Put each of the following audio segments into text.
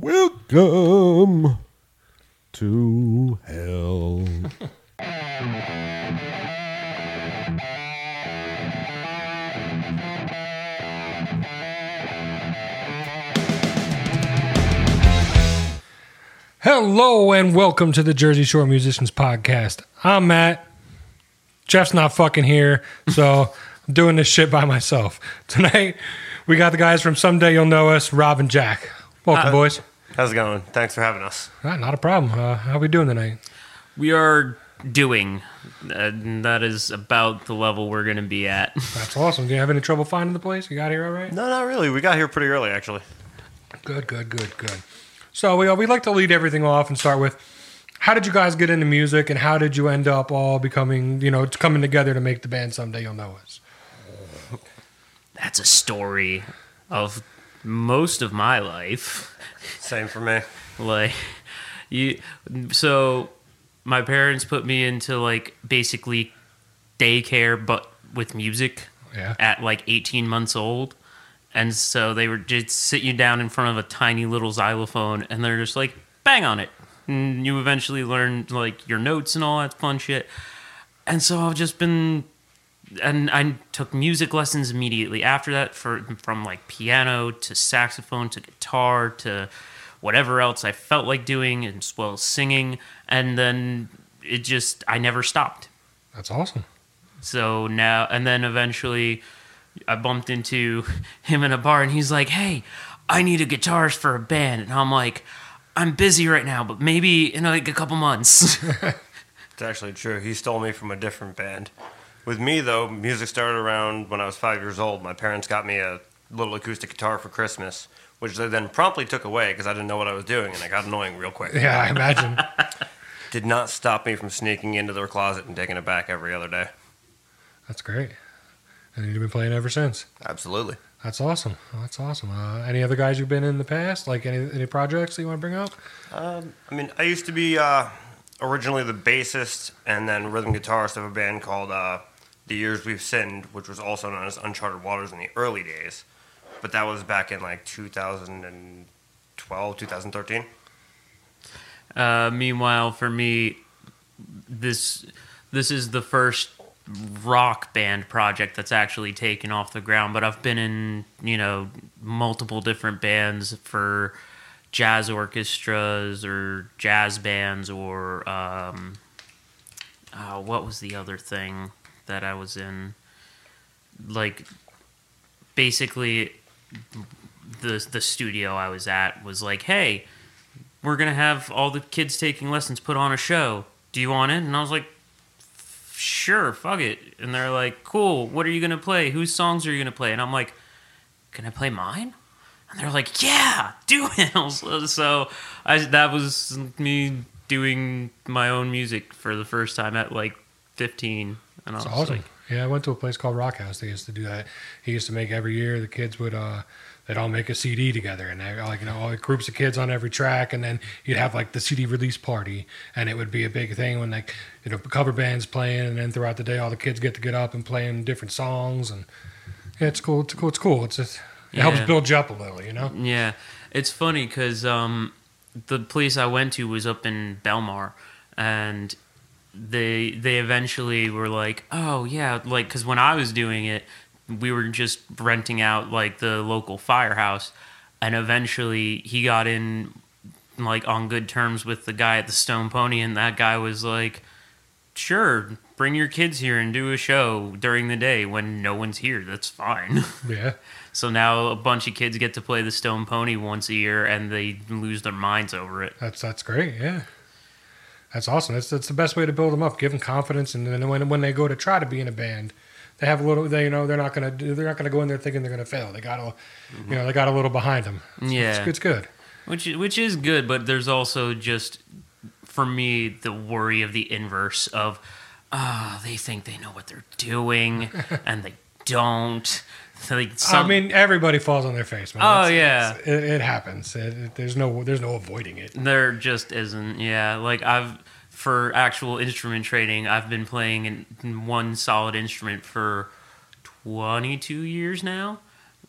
Welcome to hell. Hello and welcome to the Jersey Shore Musicians Podcast. I'm Matt. Jeff's not fucking here, so I'm doing this shit by myself. Tonight, we got the guys from Someday You'll Know Us, Rob and Jack. Welcome, Hi. boys. How's it going? Thanks for having us. Ah, not a problem. Uh, how we doing tonight? we are doing. And that is about the level we're going to be at. That's awesome. Do you have any trouble finding the place? You got here all right? No, not really. We got here pretty early, actually. Good, good, good, good. So we uh, we like to lead everything off and start with how did you guys get into music and how did you end up all becoming you know coming together to make the band someday you'll know us. That's a story of most of my life. Same for me. Like you so my parents put me into like basically daycare but with music Yeah. at like 18 months old. And so they would just sit you down in front of a tiny little xylophone and they're just like, bang on it. And you eventually learn like your notes and all that fun shit. And so I've just been, and I took music lessons immediately after that for from like piano to saxophone to guitar to whatever else I felt like doing, as well as singing. And then it just, I never stopped. That's awesome. So now, and then eventually, I bumped into him in a bar, and he's like, "Hey, I need a guitarist for a band," and I'm like, "I'm busy right now, but maybe in like a couple months." It's actually true. He stole me from a different band. With me, though, music started around when I was five years old. My parents got me a little acoustic guitar for Christmas, which they then promptly took away because I didn't know what I was doing, and I got annoying real quick. Yeah, I imagine. Did not stop me from sneaking into their closet and taking it back every other day. That's great. And you've been playing ever since. Absolutely. That's awesome. That's awesome. Uh, any other guys you've been in the past? Like any any projects that you want to bring up? Um, I mean, I used to be uh, originally the bassist and then rhythm guitarist of a band called uh, The Years We've Sinned, which was also known as Uncharted Waters in the early days. But that was back in like 2012, 2013. uh, meanwhile, for me, this this is the first rock band project that's actually taken off the ground. But I've been in you know multiple different bands for jazz orchestras or jazz bands or um, uh, what was the other thing that I was in? Like basically the the studio I was at was like, "Hey, we're gonna have all the kids taking lessons put on a show. Do you want it?" And I was like, "Sure, fuck it." And they're like, "Cool. What are you gonna play? Whose songs are you gonna play?" And I'm like, "Can I play mine?" And they're like, "Yeah, do it." So- I that was me doing my own music for the first time at like 15, and I That's was awesome. like, yeah, I went to a place called Rock House. They used to do that. He used to make every year. The kids would uh, they'd all make a CD together, and they like you know all the groups of kids on every track, and then you'd have like the CD release party, and it would be a big thing when like you know cover bands playing, and then throughout the day all the kids get to get up and playing different songs, and yeah, it's cool. It's cool. It's cool. It's just, it helps build you up a little, you know. Yeah, it's funny because um, the place I went to was up in Belmar, and they they eventually were like, oh yeah, like because when I was doing it, we were just renting out like the local firehouse, and eventually he got in like on good terms with the guy at the Stone Pony, and that guy was like, sure. Bring your kids here and do a show during the day when no one's here. That's fine. Yeah, So now a bunch of kids get to play the Stone Pony once a year, and they lose their minds over it. that's that's great. Yeah, that's awesome. That's that's the best way to build them up, give them confidence, and then when when they go to try to be in a band, they have a little. They you know they're not gonna do. They're not gonna go in there thinking they're gonna fail. They got a, you know, they got a little behind them. It's, Yeah. it's, it's good. Which which is good, but there's also just for me the worry of the inverse of ah they think they know what they're doing and they don't. Like I mean, everybody falls on their face, man. Oh, It's- yeah. it's- it, it happens. It, it- there's no there's no avoiding it. there just isn't. Yeah, like I've for actual instrument training, I've been playing in- in one solid instrument for 22 years now,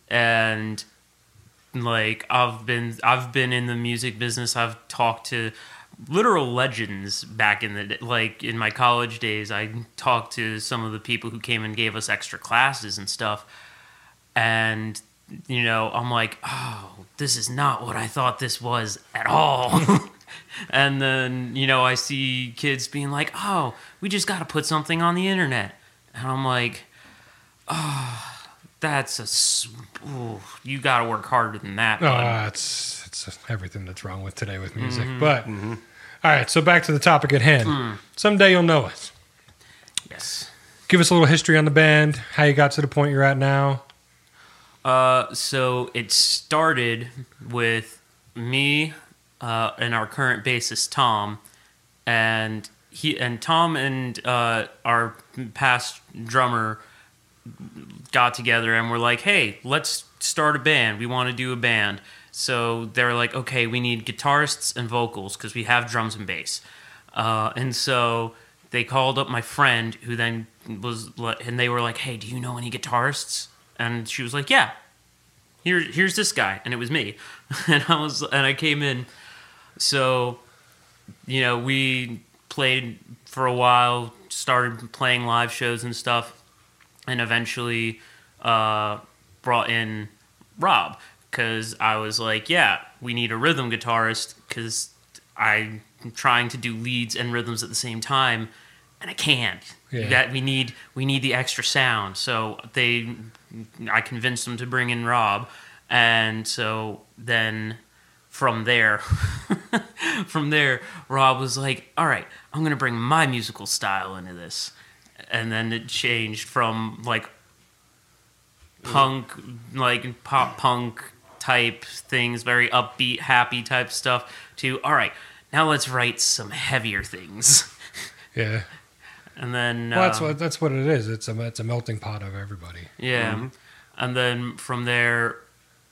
and like I've been I've been in the music business. I've talked to literal legends back in the like in my college days. I talked to some of the people who came and gave us extra classes and stuff, and you know I'm like, oh, this is not what I thought this was at all. and then you know I see kids being like, oh, we just got to put something on the internet, and I'm like, oh. That's a, ooh, you got to work harder than that. No, uh, it's it's everything that's wrong with today with music. But all right, so back to the topic at hand. Someday you'll know us. yes. Give us a little history on the band, how you got to the point you're at now. Uh, so it started with me uh, and our current bassist Tom, and he and Tom and uh, our past drummer got together and were like, "Hey, let's start a band. We want to do a band." So they're like, "Okay, we need guitarists and vocals because we have drums and bass." Uh, and so they called up my friend, who then was, and they were like, "Hey, do you know any guitarists?" And she was like, "Yeah, here, here's this guy," and it was me. and I was, and I came in. So, you know, we played for a while, started playing live shows and stuff, and eventually uh, brought in Rob because I was like, "Yeah, we need a rhythm guitarist because I'm trying to do leads and rhythms at the same time." And I can't. Yeah. That we need we need the extra sound. So they I convinced them to bring in Rob, and so then from there, from there, Rob was like, "All right, I'm gonna bring my musical style into this," and then it changed from like punk, like pop punk type things, very upbeat, happy type stuff, to all right, now let's write some heavier things, Yeah, and then well, that's uh, what that's what it is. It's a it's a melting pot of everybody. Yeah. And then from there,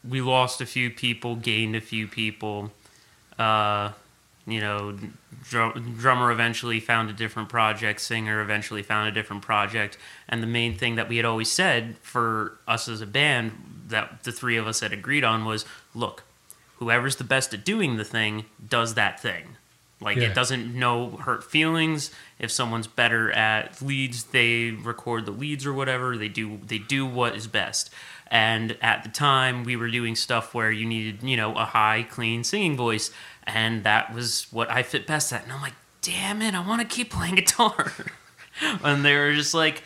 we lost a few people, gained a few people. Uh, you know, drum, drummer eventually found a different project, singer eventually found a different project. And the main thing that we had always said for us as a band that the three of us had agreed on was look, whoever's the best at doing the thing does that thing. Like Yeah. it doesn't know hurt feelings. If someone's better at leads, they record the leads or whatever. They do they do what is best. And at the time, we were doing stuff where you needed you know a high, clean singing voice, and that was what I fit best at. And I'm like, damn it, I want to keep playing guitar. and they were just like,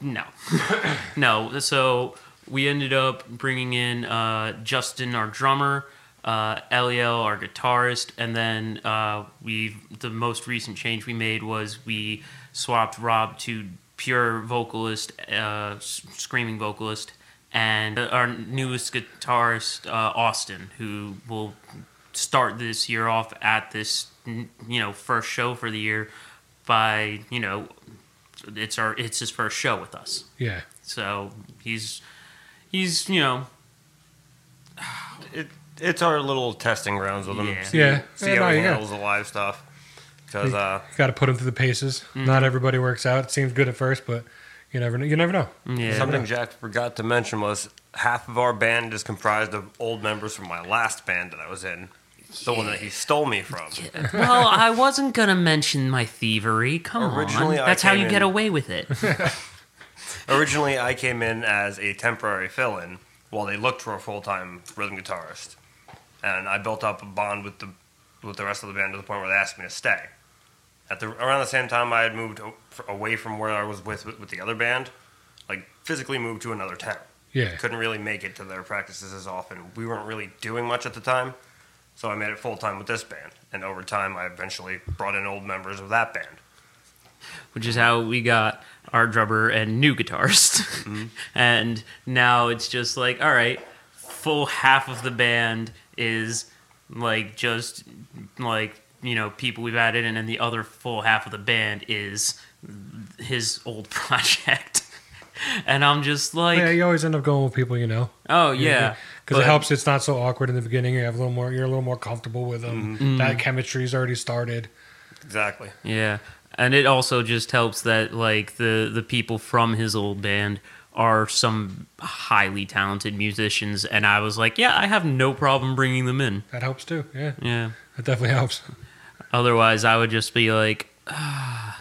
no, no. So we ended up bringing in uh, Justin, our drummer, uh, Eliel, our guitarist, and then uh, we. The most recent change we made was we swapped Rob to pure vocalist, uh, screaming vocalist, and our newest guitarist, uh, Austin, who will start this year off at this, you know, first show for the year by, you know, it's our it's his first show with us. Yeah, So he's he's you know It, it's our little testing grounds with him. Yeah. See, Yeah. see Yeah, how no, he you got- handles the live stuff. Because uh, got to put them through the paces. Mm-hmm. Not everybody works out. It seems good at first, but you never know. You never know. yeah something Jack forgot to mention was half of our band is comprised of old members from my last band that I was in. The one that he stole me from. well, I wasn't gonna mention my thievery. Come Originally, on, that's how you in- get away with it. Originally, I came in as a temporary fill-in while they looked for a full-time rhythm guitarist, and I built up a bond with the with the rest of the band to the point where they asked me to stay. At the around the same time, I had moved away from where I was with with the other band, like physically moved to another town. Yeah, Couldn't really make it to their practices as often. We weren't really doing much at the time, so I made it full time with this band. And over time, I eventually brought in old members of that band. which is how we got our drummer and new guitarist. Mm-hmm. and now it's just like, all right, full half of the band is like just like, you know, people we've added in, and the other full half of the band is his old project. and I'm just like, yeah. You always end up going with people you know. oh, yeah. because it helps. It's not so awkward in the beginning. You have a little more. You're a little more comfortable with them. Mm-hmm. That chemistry's already started. Exactly. Yeah, and it also just helps that like the the people from his old band are some highly talented musicians, and I was like, yeah, I have no problem bringing them in. That helps too. Yeah, Yeah. that definitely helps. Otherwise, I would just be like, ah,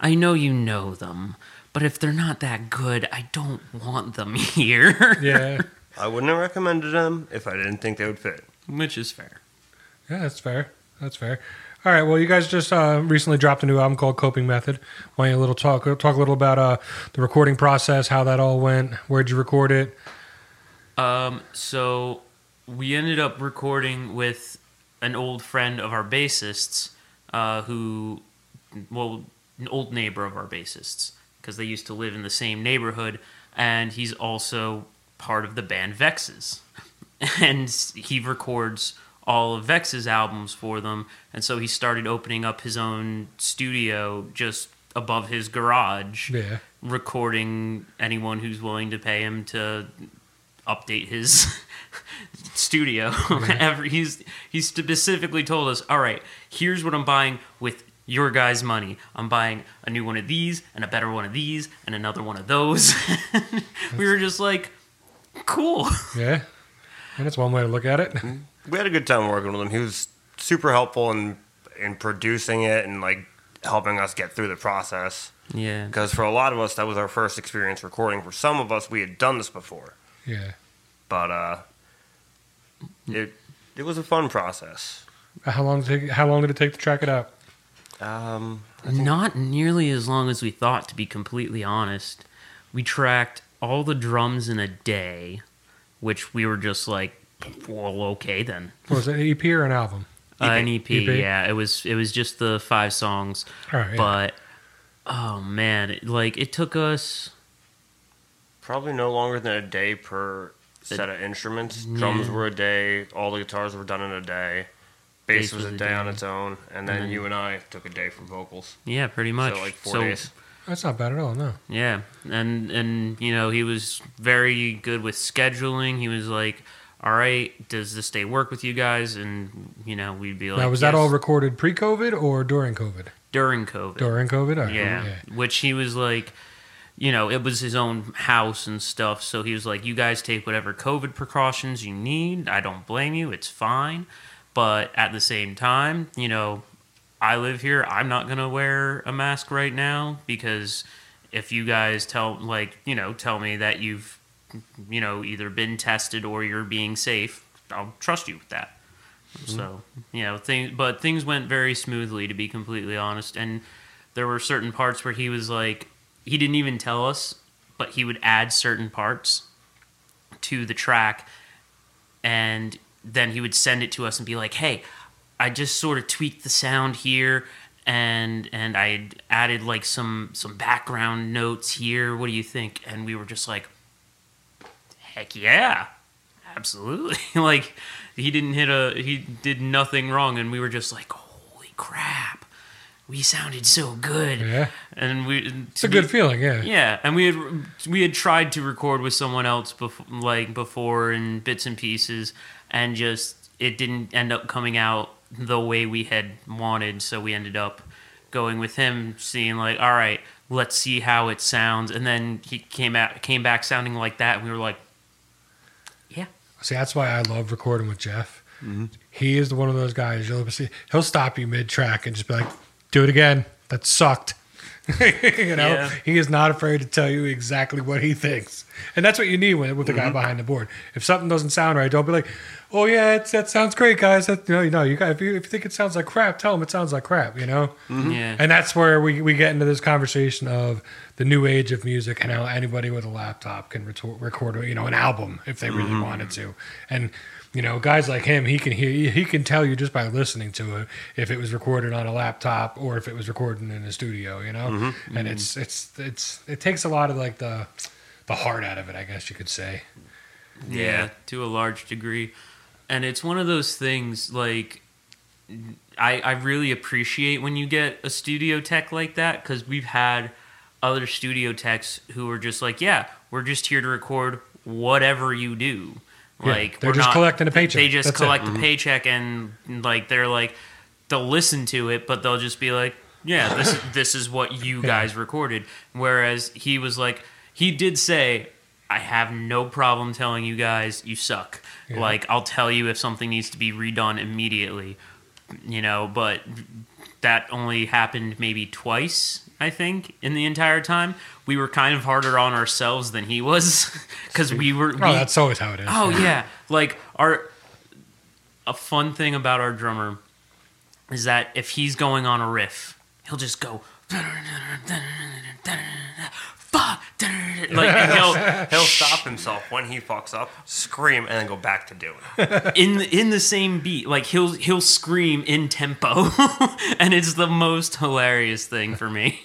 I know you know them, but if they're not that good, I don't want them here. Yeah, I wouldn't have recommended them if I didn't think they would fit. Which is fair. yeah, that's fair. That's fair. All right. Well, you guys just uh, recently dropped a new album called Coping Method. Why don't you a little talk talk a little about uh, the recording process, how that all went, where'd you record it? Um, so we ended up recording with an old friend of our bassists, uh, who, well, an old neighbor of our bassists, because they used to live in the same neighborhood, and he's also part of the band Vexes, and he records all of Vex's albums for them, and so he started opening up his own studio just above his garage Yeah. recording anyone who's willing to pay him to update his studio. Every, he's he specifically told us, "All right, here's what I'm buying with your guys' money. I'm buying a new one of these and a better one of these and another one of those." we were just like, "Cool." Yeah. And that's one way to look at it. Mm-hmm. We had a good time working with him. He was super helpful in in producing it and like helping us get through the process. Yeah. Because for a lot of us, that was our first experience recording. For some of us, we had done this before, Yeah. but uh, it it was a fun process. How long did it take, how long did it take to track it out? Um, Not nearly as long as we thought, to be completely honest. We tracked all the drums in a day, which we were just like, well, okay then. What was it an EP or an album? Uh, an EP, EP? yeah. It was it was just the five songs, All right. yeah. but oh man, it, like it took us. probably no longer than a day per set of instruments. Drums were a day. All the guitars were done in a day. Bass, Bass was, was a a day on its own, and then then- you and I took a day for vocals. Yeah, pretty much. So like four So, days. That's not bad at all. No. Yeah, and and you know he was very good with scheduling. He was like, "All right, does this day work with you guys?" And you know we'd be like, now was that "Yes," all recorded pre-COVID or during COVID? during COVID? During COVID. Right. yeah. Which he was like, you know, it was his own house and stuff. So he was like, you guys take whatever COVID precautions you need. I don't blame you. It's fine. But at the same time, you know, I live here. I'm not going to wear a mask right now because if you guys tell, like, you know, tell me that you've, you know, either been tested or you're being safe, I'll trust you with that. Mm-hmm. So, you know, things, but things went very smoothly, to be completely honest. And there were certain parts where he was like, he didn't even tell us, but he would add certain parts to the track. And then he would send it to us and be like, hey, I just sort of tweaked the sound here. And and I added like some some background notes here. What do you think? And we were just like, heck yeah, absolutely. like he didn't hit a he did nothing wrong, and we were just like, holy crap, we sounded so good. Yeah. And we It's a good feeling. Yeah. yeah, and we had we had tried to record with someone else before, like before in bits and pieces, and just it didn't end up coming out the way we had wanted. So we ended up going with him, seeing like, all right, let's see how it sounds, and then he came out came back sounding like that, and we were like, See, that's why I love recording with Jeff. Mm-hmm. He is one of those guys. You'll see, he'll stop you mid track and just be like, "Do it again. That sucked." you know, Yeah. he is not afraid to tell you exactly what he thinks, and that's what you need with, with the guy mm-hmm. behind the board. If something doesn't sound right, don't be like, "Oh yeah, it's, that sounds great, guys." That, you know, you know, you got if you if you think it sounds like crap, tell him it sounds like crap. You know, mm-hmm. yeah, and that's where we, we get into this conversation of the new age of music and how anybody with a laptop can retor- record you know an album if they really mm-hmm. wanted to and you know guys like him he can hear he can tell you just by listening to it if it was recorded on a laptop or if it was recorded in a studio you know? Mm-hmm. And mm-hmm. it's it's it's it takes a lot of like the the heart out of it i guess you could say. Yeah, to a large degree. And it's one of those things like I I really appreciate when you get a studio tech like that cuz we've had other studio techs who are just like, "Yeah, we're just here to record whatever you do." Yeah, Like they're just not- collecting a paycheck. They just That's it. collect the mm-hmm. paycheck and like they're like they'll listen to it, but they'll just be like, "Yeah, this is this is what you guys recorded." Whereas he was like, he did say, "I have no problem telling you guys you suck. Yeah. Like I'll tell you if something needs to be redone immediately." You know, but that only happened maybe twice, I think, in the entire time. We were kind of harder on ourselves than he was because we were. Oh, that's always how it is. Oh yeah, like our a fun thing about our drummer is that if he's going on a riff, he'll just go fuck like and he'll He'll stop himself when he fucks up, scream, and then go back to doing it. in the, in the same beat like he'll he'll scream in tempo and it's the most hilarious thing for me.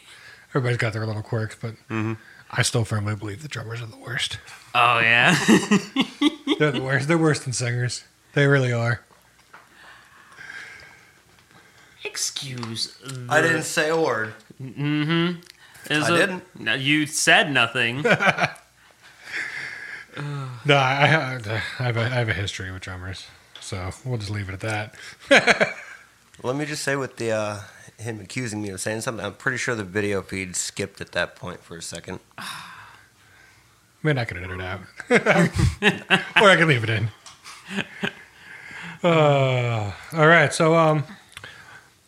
Everybody's got their little quirks, but Mm-hmm. I still firmly believe the drummers are the worst. Oh yeah. They're the worst. They're worse than singers. They really are. Excuse. I didn't say a word. Is I a- didn't. No, you said nothing. No, I, I, have a, I have a history with drummers, so we'll just leave it at that. Let me just say with the uh, him accusing me of saying something, I'm pretty sure the video feed skipped at that point for a second. I mean, I can edit it out, or I can leave it in. Uh, all right, so um, well,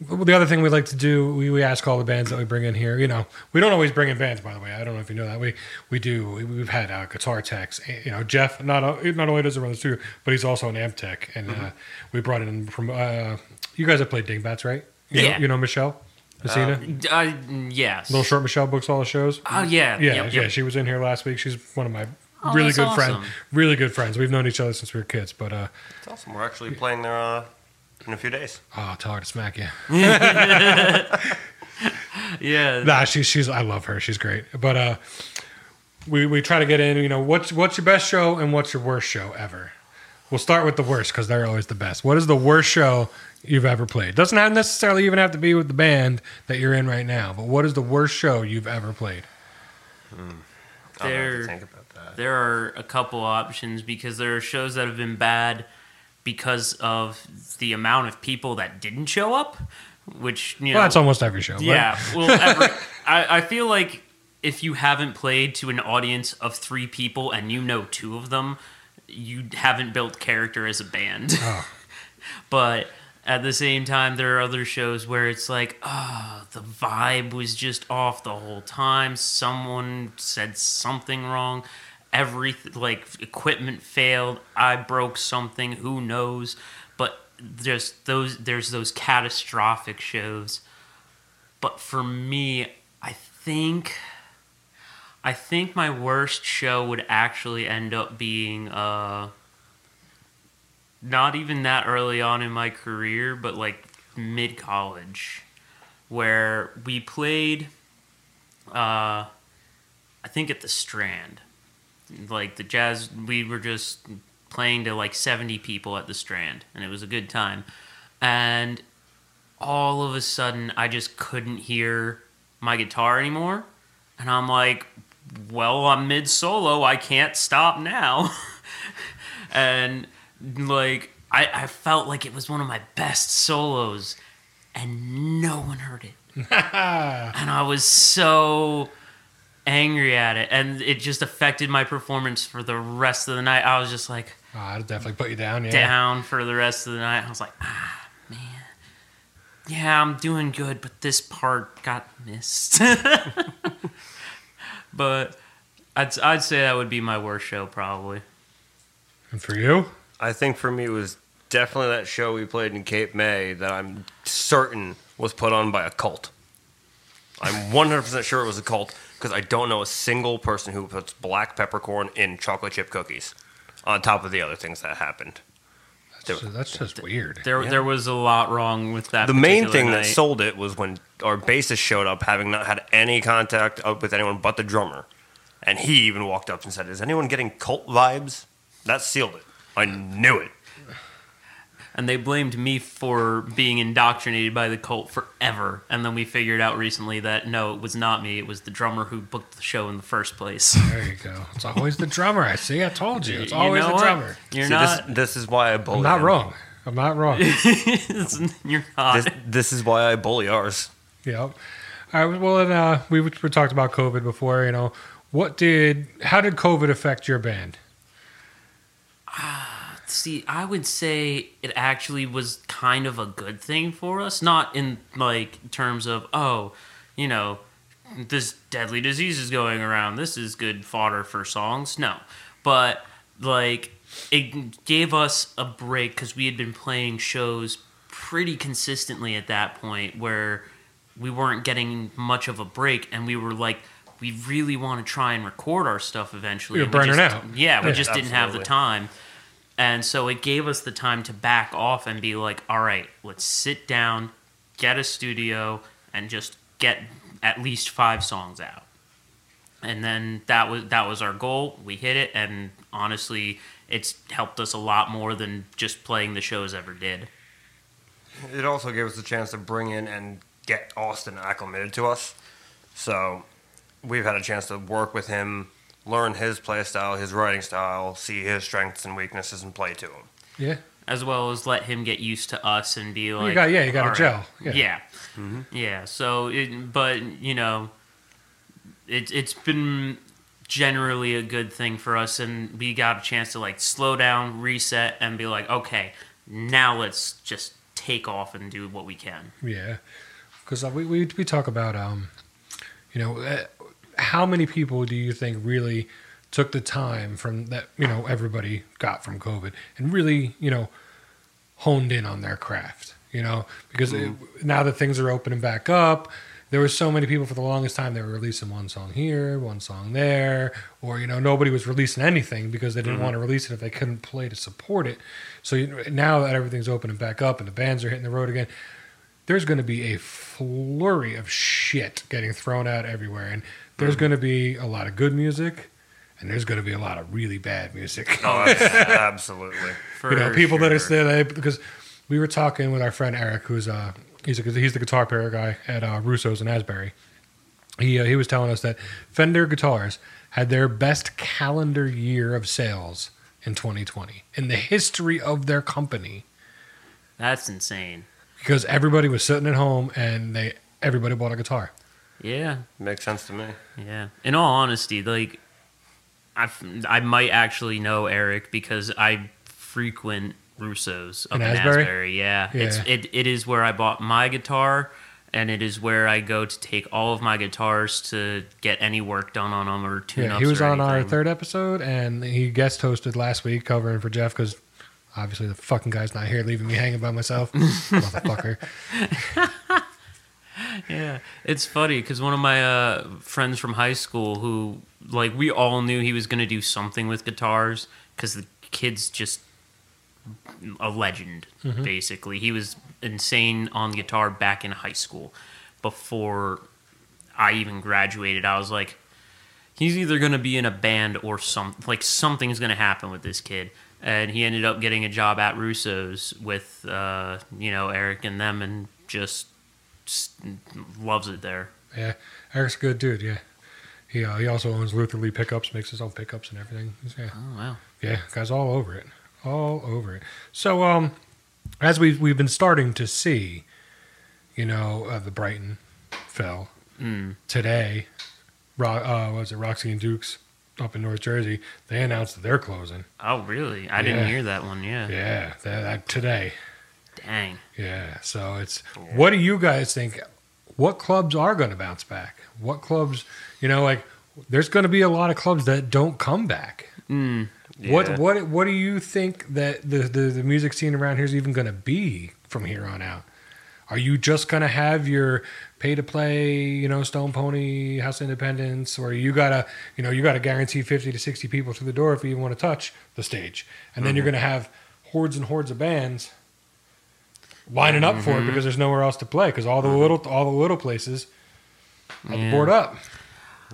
the other thing we like to do, we, we ask all the bands that we bring in here. You know, we don't always bring in bands, by the way. I don't know if you know that. We we do. We, we've had uh, guitar techs. eh, You know, Jeff not o- not only does he run the studio, but he's also an amp tech, and uh, we brought in from. Uh, you guys have played Dingbatz, right? You know, Yeah. you know Michelle Messina. uh, yes. Little short Michelle books all the shows. Oh yeah. Yeah, Yep, yeah, yep. she was in here last week. She's one of my Oh, really good awesome. friends. Really good friends. We've known each other since we were kids. But uh, It's awesome. We're actually playing there uh, in a few days. oh, tell her to smack you. Yeah. Nah, she's she's. I love her. She's great. But uh, we we try to get in. You know, what's what's your best show and what's your worst show ever? We'll start with the worst because they're always the best. What is the worst show you've ever played? Doesn't have necessarily even have to be with the band that you're in right now. But what is the worst show you've ever played? I don't There- to think about that. There are a couple options because there are shows that have been bad because of the amount of people that didn't show up, which you know. Well, that's almost every show. but- yeah. Well, every, I, I feel like if you haven't played to an audience of three people and you know two of them, you haven't built character as a band. Oh. but at the same time, there are other shows where it's like, oh, the vibe was just off the whole time. Someone said something wrong. Everything, like equipment failed. I broke something. Who knows? But just those, there's those catastrophic shows. But for me, I think, I think my worst show would actually end up being, uh, not even that early on in my career, but like mid college, where we played, uh, I think at the Strand. Like the jazz, we were just playing to like 70 people at the Strand, and it was a good time. And all of a sudden, I just couldn't hear my guitar anymore. And I'm like, well, I'm mid solo. I can't stop now. and like I, I felt like it was one of my best solos and no one heard it and i was so angry at it and it just affected my performance for the rest of the night i was just like Oh, I'd definitely put you down. Yeah. down for the rest of the night i was like ah man yeah i'm doing good but this part got missed but I'd, I'd say that would be my worst show probably And for you? I think for me it was definitely that show we played in Cape May that I'm certain was put on by a cult. I'm 100% sure it was a cult because I don't know a single person who puts black peppercorn in chocolate chip cookies on top of the other things that happened. That's, that's just weird. There, Yeah. there was a lot wrong with that. The main thing night. that sold it was when our bassist showed up, having not had any contact up with anyone but the drummer, and he even walked up and said, "Is anyone getting cult vibes?" That sealed it. I knew it. And they blamed me for being indoctrinated by the cult forever. And then we figured out recently that no, it was not me. It was the drummer who booked the show in the first place. There you go. It's always the drummer. I see. I told you. It's You always know the what? drummer. You're See, not. This, this is why I bully. I'm not him. wrong. I'm not wrong. you're not. This, this is why I bully ours. Yep. All right. Well, and, uh, we we talked about COVID before. You know, What did? How did COVID affect your band? See, I would say it actually was kind of a good thing for us. Not in like terms of oh, you know, this deadly disease is going around. This is good fodder for songs. No, but like it gave us a break because we had been playing shows pretty consistently at that point where we weren't getting much of a break, and we were like. We really want to try and record our stuff eventually. You're and we burning just- out. Yeah, we Yeah, just didn't have the time. And so it gave us the time to back off and be like, all right, let's sit down, get a studio, and just get at least five songs out. And then that was that was our goal. We hit it, and honestly, it's helped us a lot more than just playing the shows ever did. It also gave us a chance to bring in and get Austin acclimated to us. So we've had a chance to work with him, learn his play style, his writing style, see his strengths and weaknesses, and play to him. Yeah. As well as let him get used to us and be like, got- yeah, you gotta "All gel." Yeah. Yeah, yeah. So, it, but you know, it, it's been generally a good thing for us, and we got a chance to like slow down, reset, and be like, okay, now let's just take off and do what we can. Yeah, because we, we we talk about um, you know, uh, how many people do you think really took the time from that you know everybody got from COVID and really you know honed in on their craft. You know, because it, mm-hmm. now that things are opening back up. There were so many people for the longest time. They were releasing one song here, one song there, or you know nobody was releasing anything because they didn't mm-hmm. want to release it if they couldn't play to support it. So you, now that everything's opening back up and the bands are hitting the road again, there's going to be a flurry of shit getting thrown out everywhere, and there's going to be a lot of good music, and there's going to be a lot of really bad music. Oh, abs- absolutely. For you know, people that are sure. still they, because we were talking with our friend Eric, who's uh he's a, he's the guitar player guy at uh, Russo's in Asbury. He uh, he was telling us that Fender guitars had their best calendar year of sales in 2020 in the history of their company That's insane. because everybody was sitting at home and they everybody bought a guitar. Yeah, Makes sense to me. Yeah. In all honesty, like I I might actually know Eric because I frequent Russo's up In in, Asbury? Asbury. Yeah. It's it, it is where I bought my guitar and it is where I go to take all of my guitars to get any work done on them or tune Yeah, ups he was or on our third episode and he guest hosted last week covering for Jeff because obviously the fucking guy's not here, leaving me hanging by myself, motherfucker. Yeah, it's funny because one of my uh, friends from high school, who like we all knew he was going to do something with guitars, because the kid's just a legend. Basically, he was insane on guitar back in high school. Before I even graduated, I was like, he's either going to be in a band or some like something's going to happen with this kid. And he ended up getting a job at Russo's with uh, you know Eric and them, and just loves it there. Yeah, Eric's a good dude. Yeah, he uh, he also owns Luther Lee pickups, makes his own pickups and everything. Yeah, Oh wow. yeah, guy's all over it, all over it. So um, as we've we've been starting to see, you know, uh, the Brighton fell Mm. today. Ro- uh, was it Roxy and Dukes up in North Jersey? They announced that they're closing. Oh really? I didn't hear that one. Yeah. Yeah, that, that today. Dang. Yeah, so it's what do you guys think? What clubs are going to bounce back? What clubs, you know, like there's going to be a lot of clubs that don't come back. Mm. What Yeah. what what do you think that the, the the music scene around here is even going to be from here on out? Are you just going to have your pay to play, you know, Stone Pony, House of Independents, or you gotta, you know, you gotta guarantee fifty to sixty people through the door if you even want to touch the stage, and then you're going to have hordes and hordes of bands lining up for it mm-hmm. because there's nowhere else to play because all the little all the little places are Yeah. board up.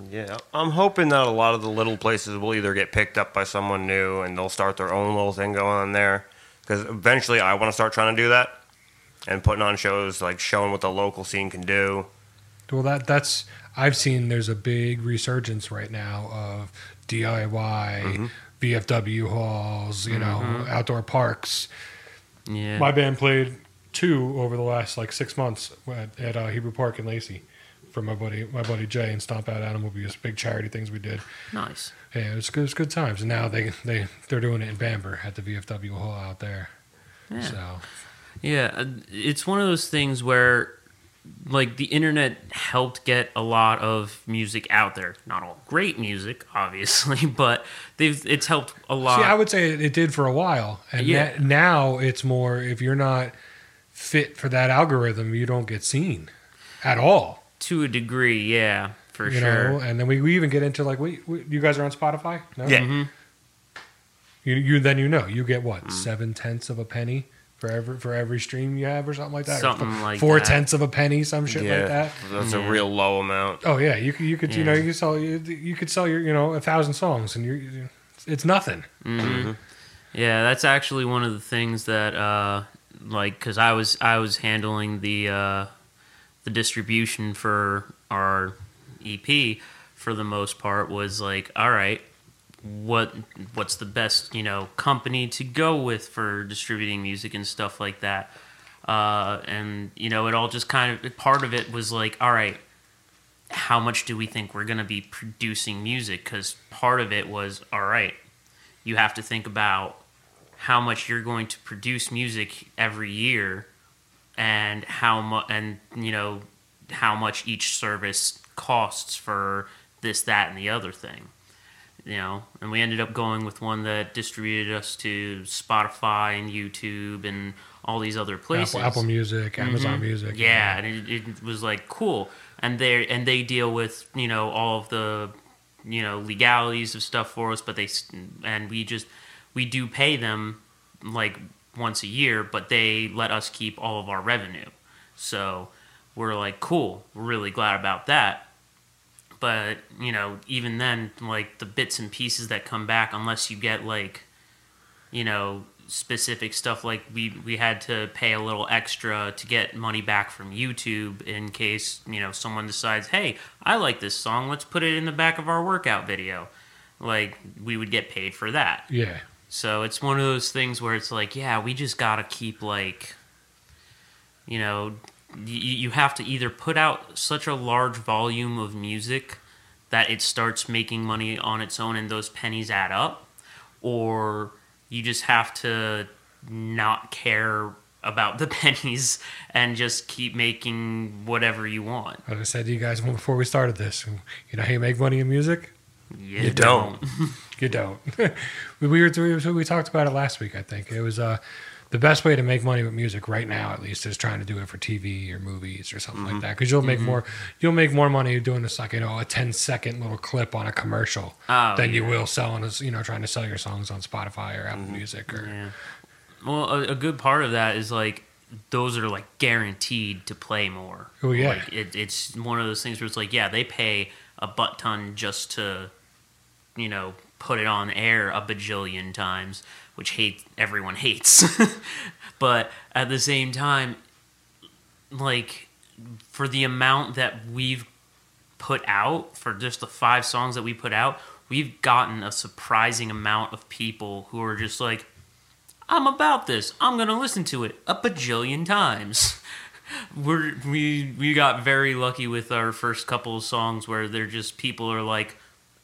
Yeah, I'm hoping that a lot of the little places will either get picked up by someone new and they'll start their own little thing going on there. Because eventually, I want to start trying to do that and putting on shows like showing what the local scene can do. Well, that that's I've seen. There's a big resurgence right now of DIY, mm-hmm. VFW halls, you know, mm-hmm. outdoor parks. Yeah. My band played two over the last like six months at, at uh, Hebrew Park in Lacey. for my buddy my buddy Jay and Stomp Out Animal Abuse, big charity things we did. Nice. Yeah, it was good. It was good times. And now they they they're doing it in Bamber at the VFW hall out there. Yeah. So Yeah, uh, it's one of those things where, like, the internet helped get a lot of music out there. Not all great music, obviously, but they've it's helped a lot. see, I would say it, it did for a while, and Yeah. na- now it's more if you're not fit for that algorithm, you don't get seen at all. to a degree, yeah, for you sure. know, and then we, we even get into like, we, we, you guys are on Spotify? No? Yeah. Mm-hmm. You, you then you know you get what Mm. seven tenths of a penny for every for every stream you have or something like that. Something four- like four that. tenths of a penny, some shit yeah, like that. that's Yeah. a real low amount. Oh yeah, you could you could you know you could sell you, you could sell your you know a thousand songs and you it's nothing. hmm Yeah, that's actually one of the things that, uh, like, because I was I was handling the uh, the distribution for our EP for the most part was like, all right, what what's the best you know company to go with for distributing music and stuff like that, uh, and you know it all just kind of part of it was like, all right, how much do we think we're going to be producing music? Because part of it was, all right, you have to think about how much you're going to produce music every year and how much and you know how much each service costs for this that and the other thing you know and we ended up going with one that distributed us to spotify and youtube and all these other places Apple, Apple Music, Amazon Mhm. Music. Yeah, and it, it was like cool, and they and they deal with you know all of the you know legalities of stuff for us, but they and we just we do pay them like once a year, but they let us keep all of our revenue. So we're like, cool, we're really glad about that. But you know, even then, like the bits and pieces that come back, unless you get like, you know, specific stuff, like we we had to pay a little extra to get money back from YouTube in case you know someone decides, hey, I like this song, let's put it in the back of our workout video. Like we would get paid for that. yeah. So it's one of those things where it's like, yeah, we just gotta keep like, you know, you, you have to either put out such a large volume of music that it starts making money on its own and those pennies add up, or you just have to not care about the pennies and just keep making whatever you want. As I said to you guys before we started this, you know how you make money in music? You, You don't. You don't. we, we were we, we talked about it last week. I think it was uh, the best way to make money with music right now, at least, is trying to do it for TV or movies or something like mm-hmm. that. Because you'll make mm-hmm. more you'll make more money doing this like you know a 10 second little clip on a commercial Oh, than you will selling us you know trying to sell your songs on Spotify or Apple mm-hmm. Music or Yeah. Well, a, a good part of that is like those are like guaranteed to play more. Oh, yeah. Like it, it's one of those things where it's like, yeah, they pay a butt ton just to, you know, put it on air a bajillion times, which hate everyone hates. but at the same time, like for the amount that we've put out for just the five songs that we put out, we've gotten a surprising amount of people who are just like, I'm about this. I'm gonna listen to it a bajillion times. We're we we got very lucky with our first couple of songs where they're just people are like,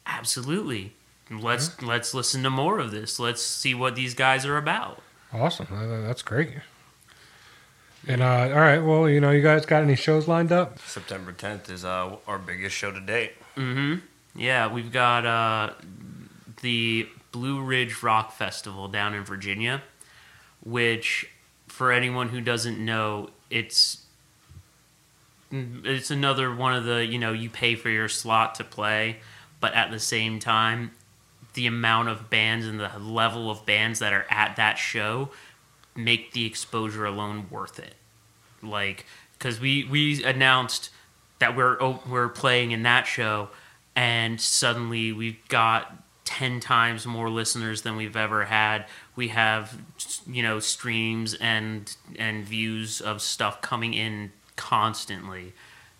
absolutely. Let's let's listen to more of this. Let's see what these guys are about. awesome. That's great. And uh, all right, well, you know, you guys got any shows lined up? September 10th is uh, our biggest show to date. Mm-hmm. Yeah, we've got uh, the Blue Ridge Rock Festival down in Virginia, which, for anyone who doesn't know, it's it's another one of the you know you pay for your slot to play, but at the same time, the amount of bands and the level of bands that are at that show make the exposure alone worth it. Like, because we we announced that we're oh, we're playing in that show, and suddenly we've got ten times more listeners than we've ever had. We have you know streams and and views of stuff coming in constantly,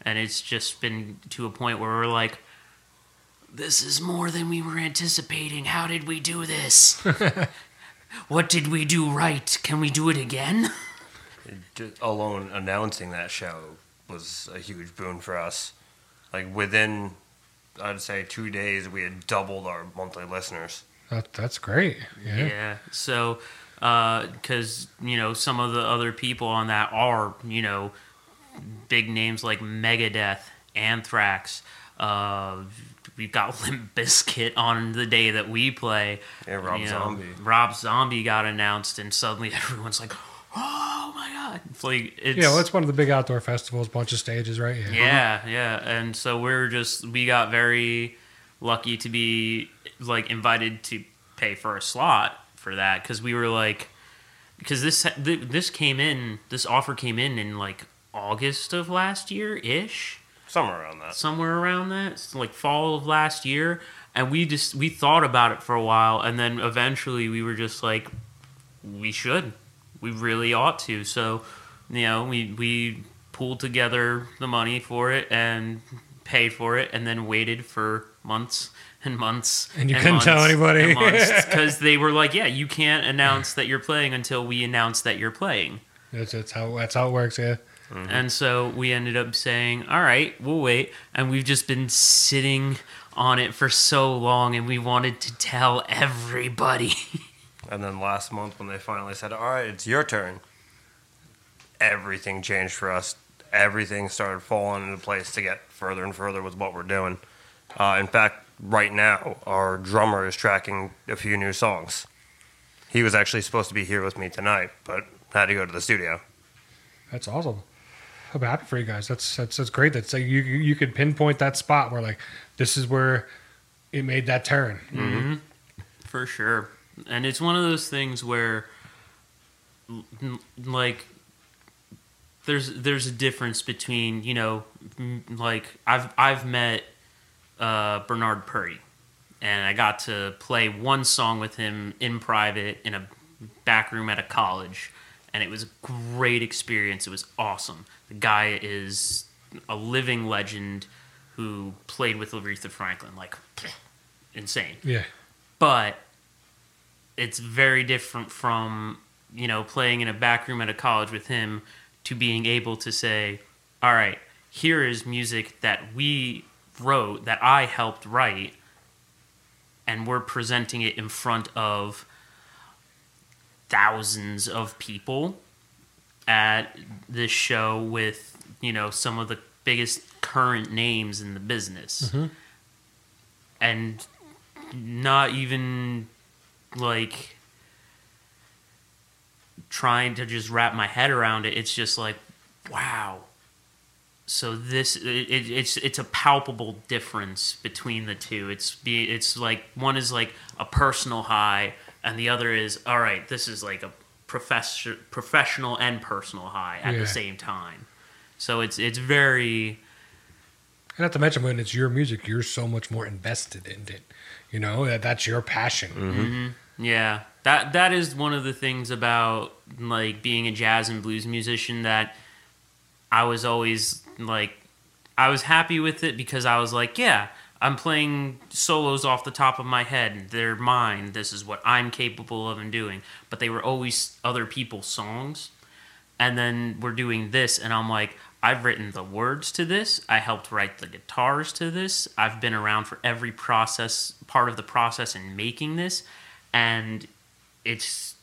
and it's just been to a point where we're like. This is more than we were anticipating. How did we do this? what did we do right? Can we do it again? Just alone announcing that show was a huge boon for us. Like within, I'd say two days, we had doubled our monthly listeners. That, that's great. Yeah. Yeah. So, because you know some of the other people on that are you know big names like Megadeth, Anthrax. Uh, we've got Limp Bizkit on the day that we play. Yeah, Rob You know, Zombie. Rob Zombie got announced, and suddenly everyone's like, "Oh my god!" It's like it's Yeah, well, it's one of the big outdoor festivals, bunch of stages, right? yeah, yeah. And so we're just we got very lucky to be like invited to pay for a slot for that because we were like because this this came in this offer came in in like August of last year ish Somewhere around that. somewhere around that It's like fall of last year and we just we thought about it for a while and then eventually we were just like we should we really ought to so you know we we pulled together the money for it and paid for it and then waited for months and months And you couldn't tell anybody. because they were like yeah you can't announce that you're playing until we announce that you're playing That's, that's how that's how it works. Yeah. And so we ended up saying, all right, we'll wait. And we've just been sitting on it for so long and we wanted to tell everybody. And then last month, when they finally said, "All right, it's your turn," everything changed for us. Everything started falling into place to get further and further with what we're doing. Uh, in fact, right now, our drummer is tracking a few new songs. He was actually supposed to be here with me tonight, but had to go to the studio. That's awesome. I'm happy for you guys. That's that's that's great. That's like you you could pinpoint that spot where like this is where it made that turn. for sure. And it's one of those things where like there's there's a difference between, you know, like I've I've met uh, Bernard Purdie and I got to play one song with him in private in a back room at a college and it was a great experience. It was awesome. The guy is a living legend who played with Aretha Franklin like insane Yeah. but it's very different from you know playing in a back room at a college with him to being able to say all right here is music that we wrote that i helped write and we're presenting it in front of thousands of people at this show with you know some of the biggest current names in the business. Mm-hmm. And not even like trying to just wrap my head around it. It's just like wow. So this it, it, it's it's a palpable difference between the two. It's be it's like one is like a personal high and the other is all right this is like a professor professional and personal high at Yeah. the same time so it's it's very And not to mention when it's your music, you're so much more invested in it. You know that that's your passion. Mm-hmm. Mm-hmm. Yeah, that that is one of the things about like being a jazz and blues musician that I was always like I was happy with it because I was like, yeah, I'm playing solos off the top of my head. They're mine. This is what I'm capable of and doing. But they were always other people's songs. And then we're doing this and I'm like, I've written the words to this. I helped write the guitars to this. I've been around for every process, part of the process in making this, and it's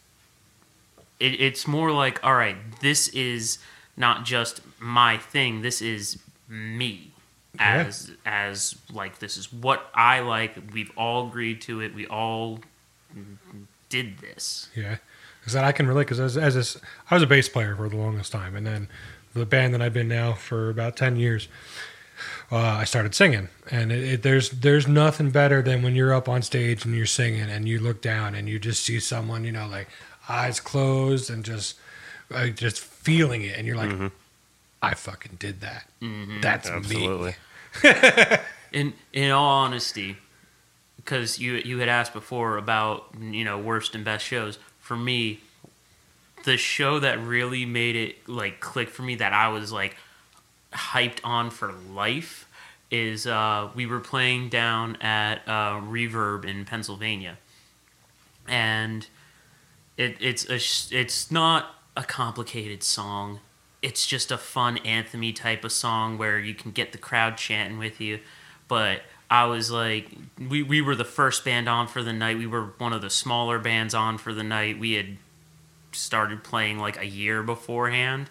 it, it's more like, all right, this is not just my thing. This is me Yeah. as as like this is what I like. We've all agreed to it. We all did this. Yeah, because that I can relate. Because as as a s I was a bass player for the longest time, and then the band that I've been now for about ten years, uh, I started singing, and it, it, there's there's nothing better than when you're up on stage and you're singing, and you look down and you just see someone, you know, like eyes closed and just like just feeling it, and you're like, I fucking did that. That's me. In in all honesty, because you you had asked before about you know worst and best shows. For me, the show that really made it like click for me that I was like hyped on for life is uh, we were playing down at uh, Reverb in Pennsylvania, and it, it's a it's not a complicated song. It's just a fun anthemy type of song where you can get the crowd chanting with you. But I was like, we, we were the first band on for the night. We were one of the smaller bands on for the night. We had started playing like a year beforehand.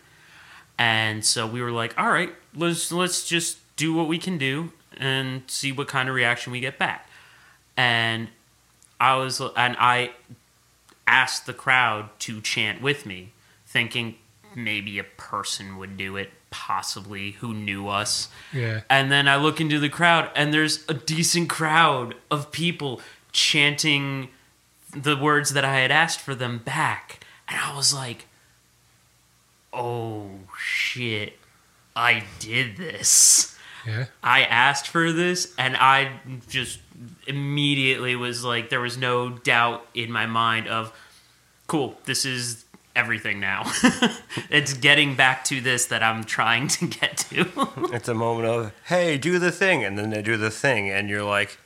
And so we were like, all right, let's let's just do what we can do and see what kind of reaction we get back. And I was and I asked the crowd to chant with me, thinking maybe a person would do it, possibly who knew us. Yeah. And then I look into the crowd, and there's a decent crowd of people chanting the words that I had asked for them back. And I was like, oh shit, I did this. Yeah. I asked for this, and I just immediately was like, there was no doubt in my mind of, cool, this is everything now. it's getting back to this that I'm trying to get to. It's a moment of, hey, do the thing. And then they do the thing. And you're like,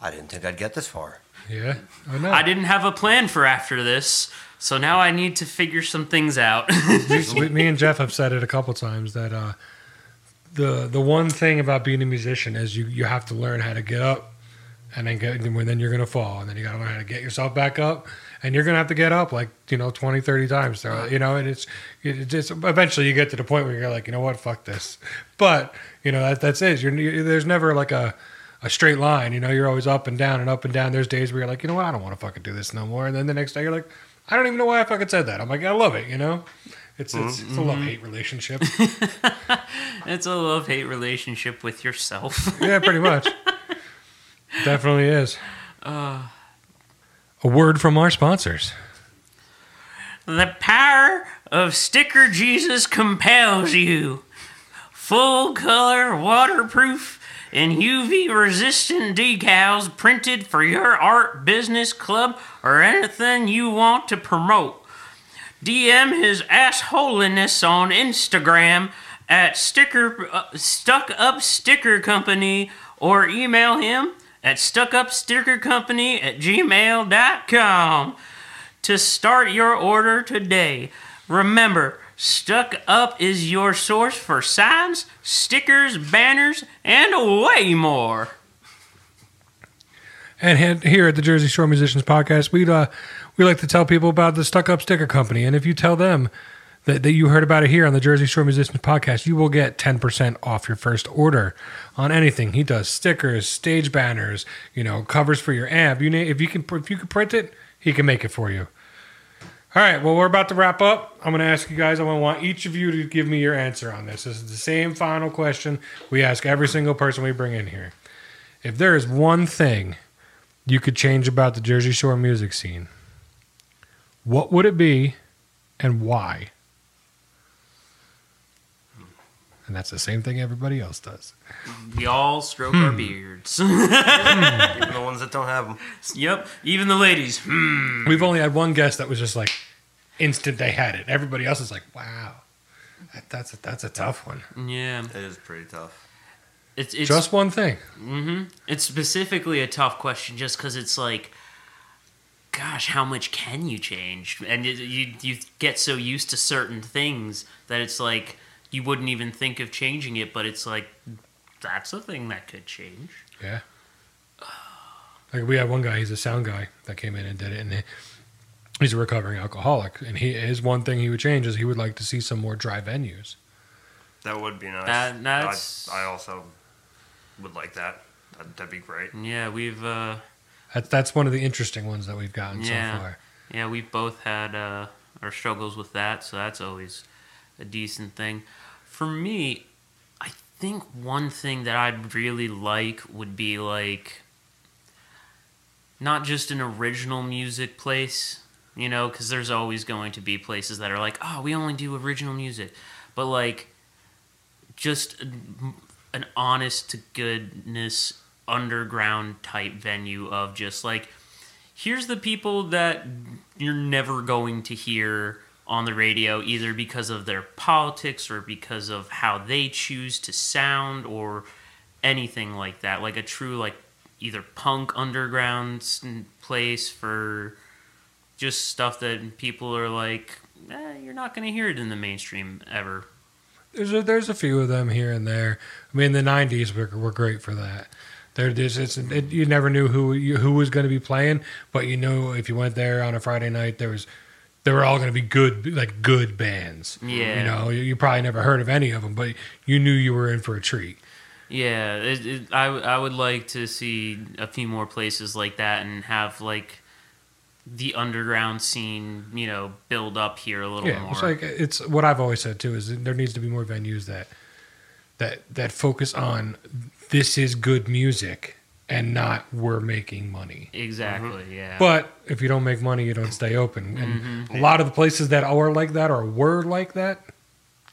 I didn't think I'd get this far. Yeah. I know. I didn't have a plan for after this, so now I need to figure some things out. Me and Jeff have said it a couple times that uh, the the one thing about being a musician is you you have to learn how to get up, and then get and then you're gonna fall, and then you gotta learn how to get yourself back up, and you're gonna have to get up like you know 20, 30 times, so, you know, and it's it, it's eventually you get to the point where you're like, you know what, fuck this, but you know that that's it. You're, you there's never like a a straight line, you know, you're always up and down and up and down. There's days where you're like, you know what, I don't want to fucking do this no more, and then the next day you're like, I don't even know why I fucking said that. I'm like, I love it, you know. It's it's, it's a mm-hmm. love hate relationship. it's a love hate relationship with yourself. yeah, pretty much. Definitely is. Uh, a word from our sponsors. The power of Sticker Jesus compels you. Full color, waterproof, and UV resistant decals printed for your art, business, club, or anything you want to promote. DM his assholiness on Instagram at sticker uh, stuck up sticker company or email him at stuckupstickercompany at gmail.com to start your order today. Remember, Stuck Up is your source for signs, stickers, banners, and way more. And here at the Jersey Shore Musicians Podcast, we uh, we like to tell people about the Stuck Up Sticker Company. And if you tell them that, that you heard about it here on the Jersey Shore Musicians Podcast, you will get 10% off your first order on anything. He does stickers, stage banners, you know, covers for your amp. You need, if you can if you can print it, he can make it for you. All right, well, we're about to wrap up. I'm going to ask you guys, I want each of you to give me your answer on this. This is the same final question we ask every single person we bring in here. If there is one thing you could change about the Jersey Shore music scene, what would it be and why? And that's the same thing everybody else does. We all stroke our hmm. beards. Even the hmm. ones that don't have them. yep, even the ladies. Hmm. We've only had one guest that was just like instant they had it. Everybody else is like, wow, that, that's, a, that's a tough one. Yeah, It is pretty tough. it's it's Just one thing. Mm-hmm. it's specifically a tough question just because it's like, gosh, how much can you change? And you, you you get so used to certain things that it's like you wouldn't even think of changing it, but it's like that's a thing that could change. Yeah. Like we had one guy, he's a sound guy that came in and did it, and he, he's a recovering alcoholic. And he his one thing he would change is he would like to see some more dry venues. That would be nice. That- that's- I, I also would like that. That'd, that'd be great. Yeah, we've uh, That's that's one of the interesting ones that we've gotten Yeah. so far. Yeah, we've both had uh, our struggles with that, so that's always a decent thing. For me, I think one thing that I'd really like would be like not just an original music place, you know, because there's always going to be places that are like, oh, we only do original music, but like just an, honest to goodness underground type venue of just like here's the people that you're never going to hear on the radio either because of their politics or because of how they choose to sound or anything like that like a true like either punk underground place for just stuff that people are like eh, you're not going to hear it in the mainstream ever. There's a, there's a few of them here and there. I mean, the '90s were, were great for that. There, there's, it's, it, you never knew who you, who was going to be playing, but you know if you went there on a Friday night, there was they were all going to be good, like good bands. Yeah. you know, you, you probably never heard of any of them, but you knew you were in for a treat. Yeah, it, it, I I would like to see a few more places like that and have like the underground scene, you know, build up here a little Yeah, more. it's like it's what I've always said too is there needs to be more venues that that that focus on this is good music and not we're making money. exactly, yeah. But if you don't make money, you don't stay open. And a lot of the places that are like that or were like that,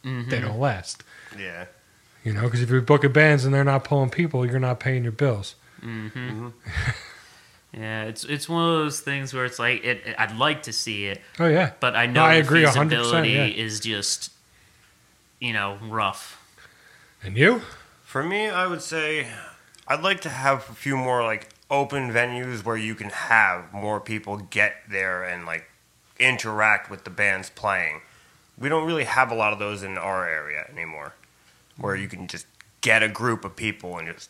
Mhm. they don't last. Yeah. You know, because if you're booking bands and they're not pulling people, you're not paying your bills. hmm yeah, it's it's one of those things where it's like it, it- I'd like to see it, Oh yeah, but I know No, I the agree 100%, feasibility yeah. is just you know rough. and you? For me, I would say I'd like to have a few more like open venues where you can have more people get there and like interact with the bands playing. We don't really have a lot of those in our area anymore, where you can just get a group of people and just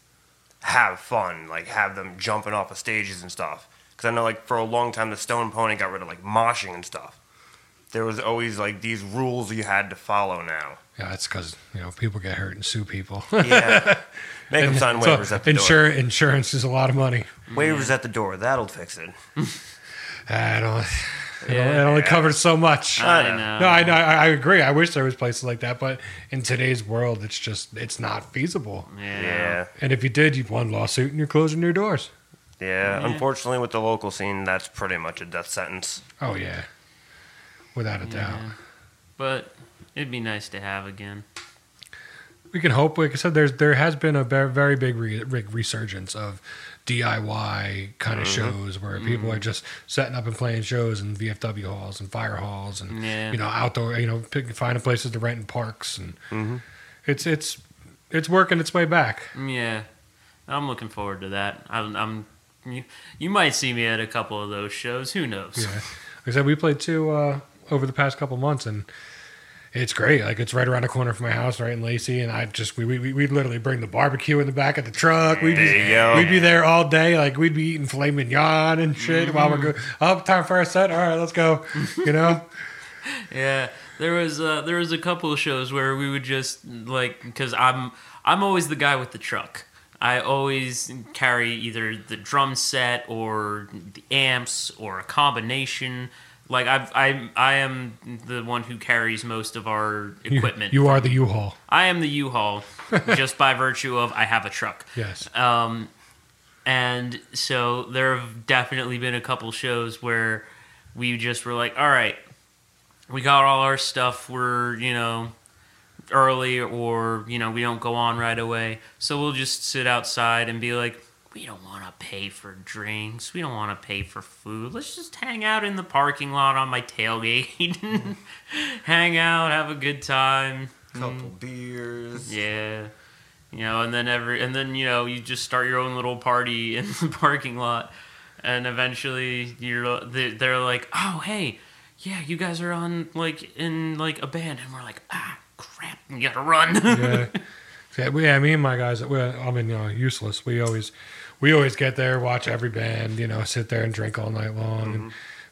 have fun, like have them jumping off of stages and stuff. Because I know, like for a long time, the Stone Pony got rid of like moshing and stuff. There was always like these rules you had to follow now. Yeah, it's because you know people get hurt and sue people. Yeah, make them And sign so waivers at the door. Insurance is a lot of money. Waivers at the door. That'll fix it. I don't. It, Yeah. only, it only covers so much. I I know. know. no, I know. I, I agree. I wish there was places like that, but in today's world, it's just it's not feasible. Yeah. Yeah. And if you did, you've won lawsuit and you're closing your doors. Yeah. Yeah. Unfortunately, with the local scene, that's pretty much a death sentence. Oh yeah, without a doubt. But it'd be nice to have again. We can hope. Like I said, there's there has been a very, very big re- re- resurgence of DIY kind of shows where people are just setting up and playing shows in VFW halls and fire halls and Yeah. you know outdoor you know pick, finding places to rent in parks and Mhm. it's it's it's working its way back. Yeah, I'm looking forward to that. I'm, I'm you, you might see me at a couple of those shows. Who knows? Yeah, like I said, we played two uh, over the past couple months, and it's great. Like it's right around the corner from my house, right in Lacey, and I just we we we'd literally bring the barbecue in the back of the truck. We'd be There you go. we'd be there all day. Like we'd be eating filet mignon and shit while we're going. Oh, time for our set. All right, let's go. You know. Yeah, there was uh, there was a couple of shows where we would just like because I'm I'm always the guy with the truck. I always carry either the drum set or the amps or a combination. Like I've, I I am the one who carries most of our You- equipment. You, are the U-Haul. I am the U-Haul just by virtue of I have a truck. Yes. Um, and so there have definitely been a couple shows where we just were like, all right, we got all our stuff. We're, you know, early or, you know, we don't go on right away. So we'll just sit outside and be like, we don't want to pay for drinks. We don't want to pay for food. Let's just hang out in the parking lot on my tailgate. hang out, have a good time. Couple beers. Yeah. You know, and then every and then you know you just start your own little party in the parking lot, and eventually you're they- they're like, oh hey, yeah, you guys are on like in like a band, and we're like, ah crap, you gotta run. yeah. Yeah, we, yeah, me and my guys, we, I mean, you know, useless. We always, we always get there, watch every band, you know, sit there and drink all night long. And mm-hmm.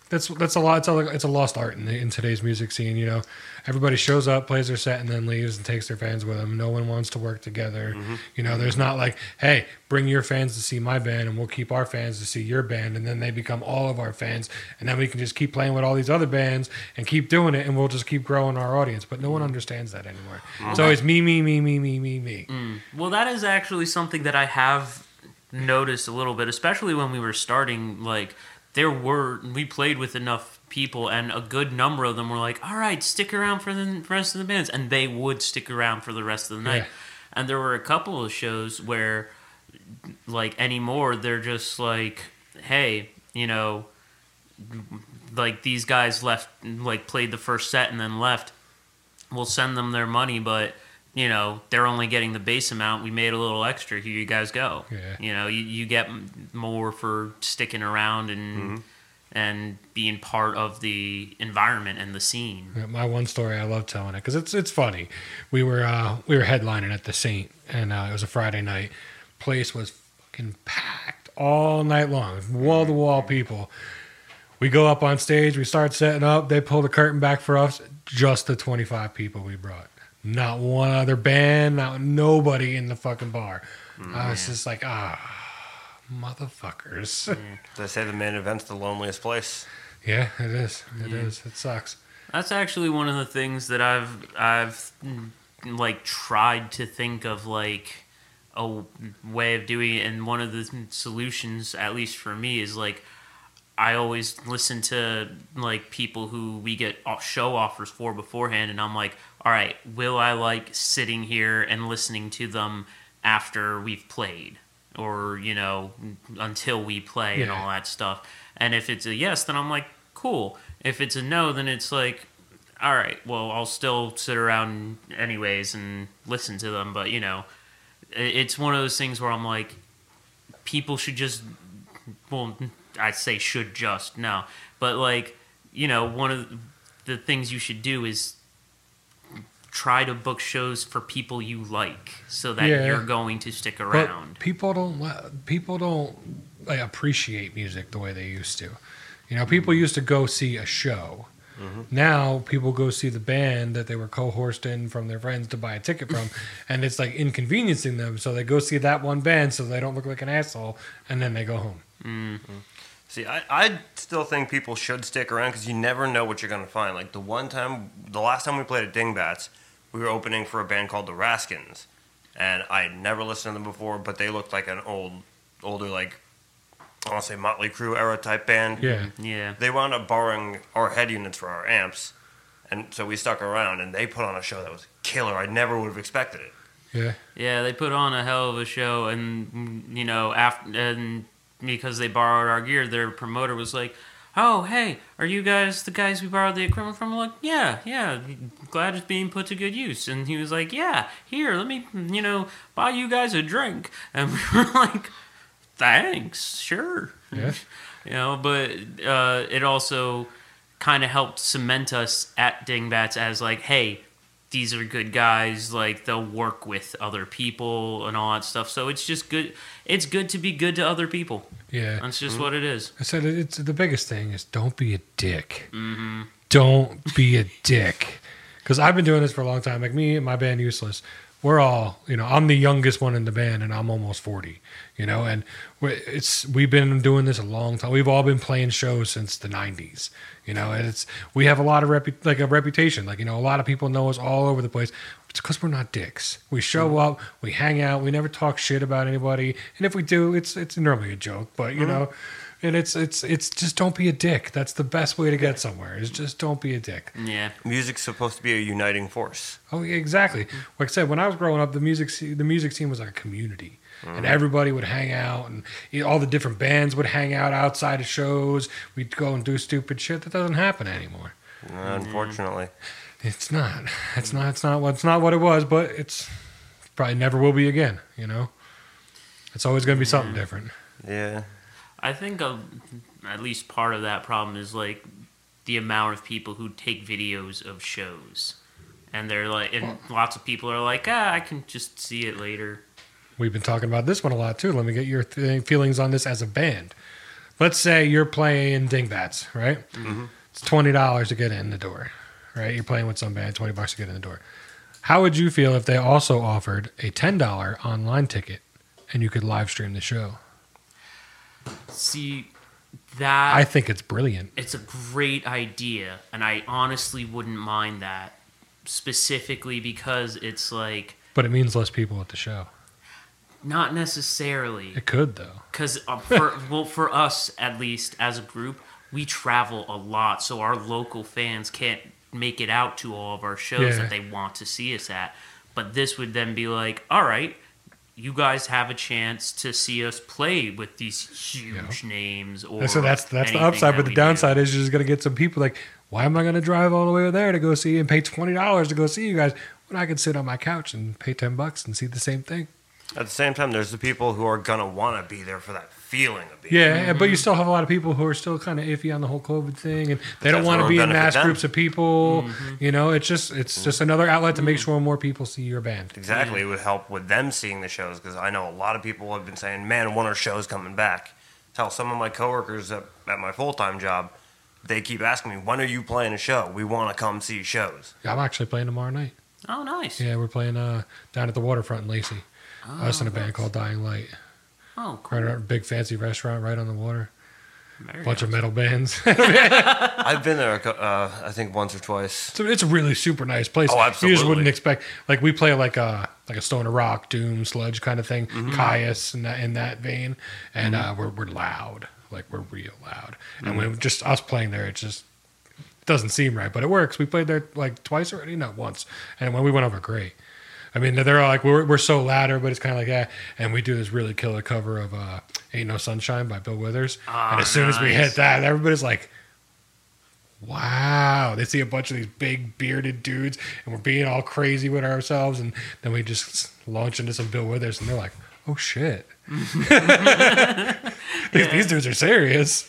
that's that's a lot. It's a, it's a lost art in, the, in today's music scene. You know, everybody shows up, plays their set, and then leaves and takes their fans with them. No one wants to work together. Mm-hmm. You know, there's not like, hey, bring your fans to see my band, and we'll keep our fans to see your band, and then they become all of our fans, and then we can just keep playing with all these other bands and keep doing it, and we'll just keep growing our audience. But no one mm-hmm. understands that anymore. It's always me, me, me, me, me, me, me. Mm. Well, that is actually something that I have noticed a little bit, especially when we were starting. Like, there were we played with enough people, and a good number of them were like, "All right, stick around for the rest of the bands," and they would stick around for the rest of the night. Yeah. And there were a couple of shows where, like anymore, they're just like, "Hey, you know." Like these guys left, like played the first set and then left. We'll send them their money, but you know they're only getting the base amount. We made a little extra. Here you guys go. Yeah. You know you, you get more for sticking around and and being part of the environment and the scene. My one story, I love telling it because it's it's funny. We were uh, we were headlining at the Saint, and uh, it was a Friday night. Place was fucking packed all night long, wall to wall people. We go up on stage, we start setting up. They pull the curtain back for us. Just the twenty five people we brought. Not one other band, not nobody in the fucking bar. I was just like, ah, motherfuckers. They say the main event's the loneliest place. yeah, it is. It is. It sucks. That's actually one of the things that I've I've mm, like tried to think of like a way of doing it, and one of the solutions, at least for me, is like I always listen to like people who we get o- show offers for beforehand, and I'm like, all right, will I like sitting here and listening to them after we've played, or you know, until we play and all that stuff? And if it's a yes, then I'm like, cool. If it's a no, then it's like, all right, well, I'll still sit around anyways and listen to them, but you know, it's one of those things where I'm like, people should just well i say should just no but like you know one of the things you should do is try to book shows for people you like so that Yeah. you're going to stick But around people don't li- people don't like, appreciate music the way they used to. You know, people mm-hmm. used to go see a show. Mm-hmm. Now people go see the band that they were coerced in from their friends to buy a ticket from, and it's like inconveniencing them. So they go see that one band so they don't look like an asshole, and then they go home. Mm-hmm. See, I, I still think people should stick around because you never know what you're going to find. Like the one time, the last time we played at Dingbatz, we were opening for a band called the Raskins. And I had never listened to them before, but they looked like an old, older, like, I want to say Motley Crue era type band. Yeah, yeah They wound up borrowing our head units for our amps. And so we stuck around, and they put on a show that was killer. I never would have expected it. yeah, yeah they put on a hell of a show and you know after and because they borrowed our gear their promoter was like oh hey are you guys the guys we borrowed the equipment from? I'm like yeah yeah glad it's being put to good use. And he was like yeah here let me you know buy you guys a drink. And we were like thanks sure. Yeah. you know but uh, it also kind of helped cement us at Dingbatz as like hey these are good guys like they'll work with other people and all that stuff so it's just good it's good to be good to other people yeah. that's just mm-hmm. what it is I said it's the biggest thing is don't be a dick. Mm-hmm. Don't be a dick. Because I've been doing this for a long time. Like me and my band Useless, we're all you know. I'm the youngest one in the band, and I'm almost forty. You know, and it's we've been doing this a long time. We've all been playing shows since the '90s. You know, and it's we have a lot of repu- like a reputation. Like you know, a lot of people know us all over the place. It's because we're not dicks. We show mm-hmm. up, we hang out, we never talk shit about anybody, and if we do, it's it's normally a joke. But you mm-hmm. know, and it's it's it's just don't be a dick. That's the best way to get somewhere. Is just don't be a dick. yeah Music's supposed to be a uniting force. Oh, yeah, exactly. Like I said, when I was growing up, the music scene, the music scene was like a community, mm. and everybody would hang out, and you know, all the different bands would hang out outside of shows. We'd go and do stupid shit that doesn't happen anymore. Unfortunately. Mm. It's not. It's not. It's not. what It's not what it was, but it's probably never will be again. You know, it's always going to be something mm. different. Yeah. I think a, at least part of that problem is like the amount of people who take videos of shows and they're like and lots of people are like ah i can just see it later We've been talking about this one a lot too. Let me get your th- feelings on this as a band. Let's say you're playing Dingbatz, right? It's twenty dollars to get in the door, right? You're playing with some band, twenty bucks to get in the door. How would you feel if they also offered a ten dollar online ticket and you could live stream the show? See that I think it's brilliant. it's a great idea and i honestly wouldn't mind that specifically because it's like But it means less people at the show. not necessarily It could though. because uh, for well for us at least as a group we travel a lot so our local fans can't make it out to all of our shows Yeah. that they want to see us at but this would then be like all right you guys have a chance to see us play with these huge names or so that's that's the upside, that but the we do. downside is you're just gonna get some people like, why am I gonna drive all the way over there to go see and pay twenty dollars to go see you guys when I can sit on my couch and pay ten bucks and see the same thing? At the same time, there's the people who are gonna want to be there for that feeling of being. Yeah, but you still have a lot of people who are still kind of iffy on the whole COVID thing, and they don't want to be in mass them. groups of people. Mm-hmm. You know, it's just it's just mm-hmm. another outlet to make mm. sure more people see your band. Exactly, mm. it would help with them seeing the shows because I know a lot of people have been saying, "Man, when are shows coming back?" Tell some of my coworkers at, at my full time job, they keep asking me, "When are you playing a show? We want to come see shows." I'm actually playing tomorrow night. Oh, nice. Yeah, we're playing uh, down at the waterfront in Lacey. Oh, Us in a band called Dying Light. Oh, cool. Right at big fancy restaurant right on the water. Very Bunch of metal bands. I've been there, a cou- uh, I think, once or twice. So it's a really super nice place. Oh, absolutely. You just wouldn't expect like we play like a like a Stone stoner rock, doom, sludge kind of thing, Mm-hmm. Kyuss in that in that vein, and uh, we're we're loud, like we're real loud, and Mm-hmm. when just us playing there, it just doesn't seem right, but it works. We played there like twice already, not once, and when we went over, great. I mean, they're all like we're we're so loud, everybody's kind of like that, and we do this really killer cover of uh, "Ain't No Sunshine" by Bill Withers, Ah, and as soon as we hit that, everybody's like. Wow, they see a bunch of these big bearded dudes, and we're being all crazy with ourselves, and then we just launch into some Bill Withers, and they're like, "Oh shit, these, these dudes are serious."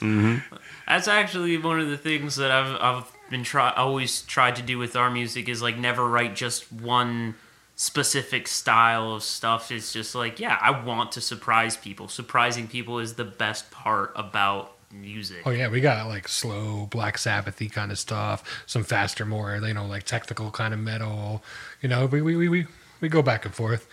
That's actually one of the things that I've I've been try always tried to do with our music is like never write just one specific style of stuff. It's just like yeah, I want to surprise people. Surprising people is the best part about music. Oh yeah, we got like slow Black Sabbathy kind of stuff, some faster, more you know, like technical kind of metal. You know, we we we we, we go back and forth.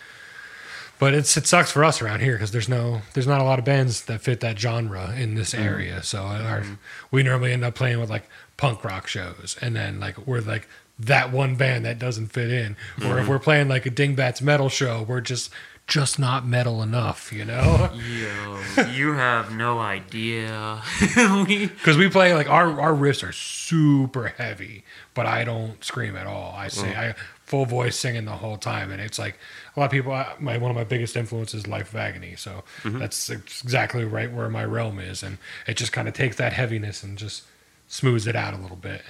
But it's it sucks for us around here because there's no there's not a lot of bands that fit that genre in this mm-hmm. area. So our, mm-hmm. we normally end up playing with like punk rock shows, and then like we're like that one band that doesn't fit in. Or if mm-hmm. we're playing like a Dingbatz metal show, we're just just not metal enough, you know. Yo, you have no idea. Because we play like our our riffs are super heavy, but I don't scream at all. I say mm. I full voice singing the whole time, and it's like a lot of people. I- My one of my biggest influences is Life of Agony, so mm-hmm. that's exactly right where my realm is, and it just kind of takes that heaviness and just smooths it out a little bit.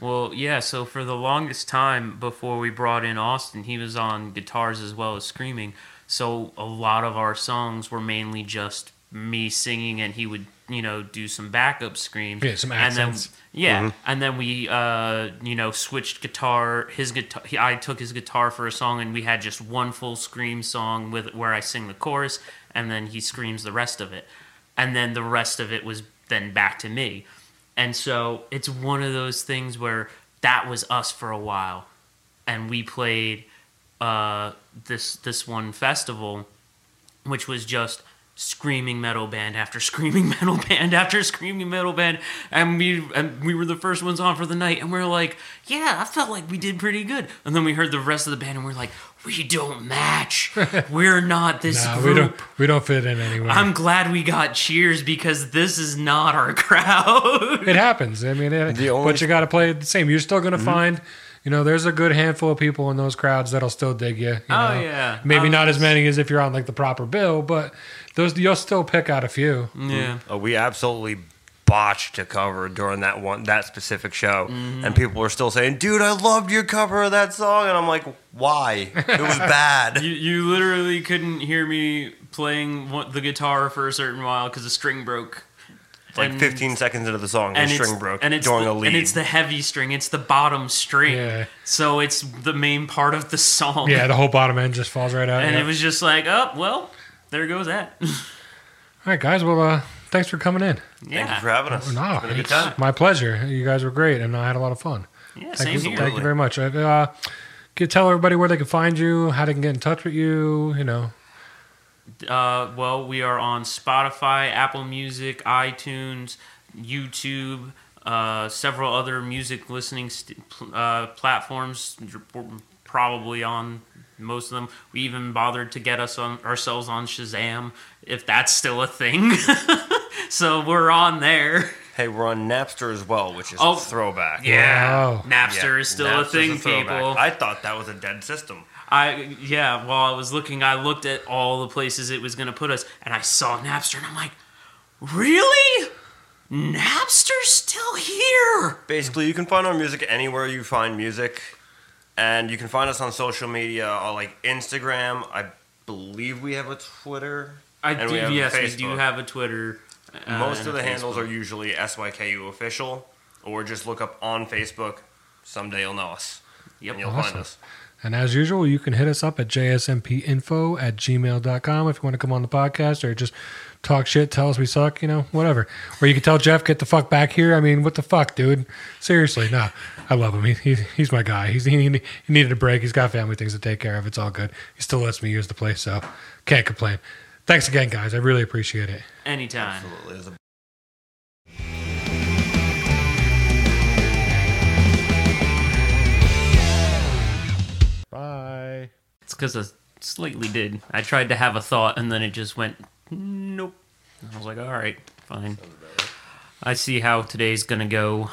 Well, yeah, so for the longest time before we brought in Austin, he was on guitars as well as screaming. So a lot of our songs were mainly just me singing and he would, you know, do some backup screams. Yeah, some And then, accents. yeah, and then we uh, you know, switched guitar, his guitar he, I took his guitar for a song and we had just one full scream song with where I sing the chorus and then he screams the rest of it. And then the rest of it was then back to me. And so it's one of those things where that was us for a while, and we played uh, this this one festival, which was just screaming metal band after screaming metal band after screaming metal band, and we and we were the first ones on for the night, and we are like, yeah, I felt like we did pretty good, and then we heard the rest of the band, and we are like, we don't match, we're not this Nah, group. we don't we don't fit in anywhere. I'm glad we got cheers because this is not our crowd. it happens. I mean, it, The only- but you got to play it the same. You're still going to find. You know, there's a good handful of people in those crowds that'll still dig you. you Oh, know. yeah. maybe Um, not as many as if you're on like the proper bill, but those you'll still pick out a few. yeah. Uh, we absolutely botched a cover during that one that specific show, and people were still saying, "Dude, I loved your cover of that song," and I'm like, "Why? It was bad." You, you literally couldn't hear me playing the guitar for a certain while because the string broke. like And- 15 seconds into the song, the string broke and it's during the, a lead. and it's the heavy string. It's the bottom string. Yeah. So it's the main part of the song. Yeah, the whole bottom end just falls right out. And yeah. it was just like, oh well, there goes that. All right, guys. Well, uh, thanks for coming in. Thank you for having us. No, It's been a good it's time. my pleasure. You guys were great, and I had a lot of fun. Yeah, Thank same you, here. thank you very much. Uh, can tell everybody where they can find you, how they can get in touch with you. You know, Uh, well, we are on Spotify, Apple Music, iTunes, YouTube, uh, several other music listening st- uh, platforms. We're Probably on most of them. We even bothered to get us on ourselves on Shazam, if that's still a thing. so we're on there. Hey, we're on Napster as well, which is Oh, a throwback. Wow. Napster Yeah, is still Napster's a thing, throwback. people. I thought that was a dead system. I yeah, while I was looking, I looked at all the places it was going to put us, and I saw Napster, and I'm like, really? Napster's still here? Basically, you can find our music anywhere you find music, and you can find us on social media, on like Instagram. I believe we have a Twitter. I and do. we have a yes, we Facebook. do have a Twitter. uh, Most of the handles Facebook. are usually SYKU official, or just look up on Facebook. Someday you'll know us. Yep. And you'll Awesome. find us. And as usual, you can hit us up at jsmpinfo at gmail.com if you want to come on the podcast or just talk shit, tell us we suck, you know, whatever. Or you can tell Jeff, get the fuck back here. I mean, what the fuck, dude? Seriously, no. I love him. He, he, he's my guy. He's, he, he needed a break. He's got family things to take care of. It's all good. He still lets me use the place, so can't complain. Thanks again, guys. I really appreciate it. Anytime. Absolutely. It was a Bye. It's because I slightly did. I tried to have a thought and then it just went, nope. I was like, all right, fine. I see how today's gonna go.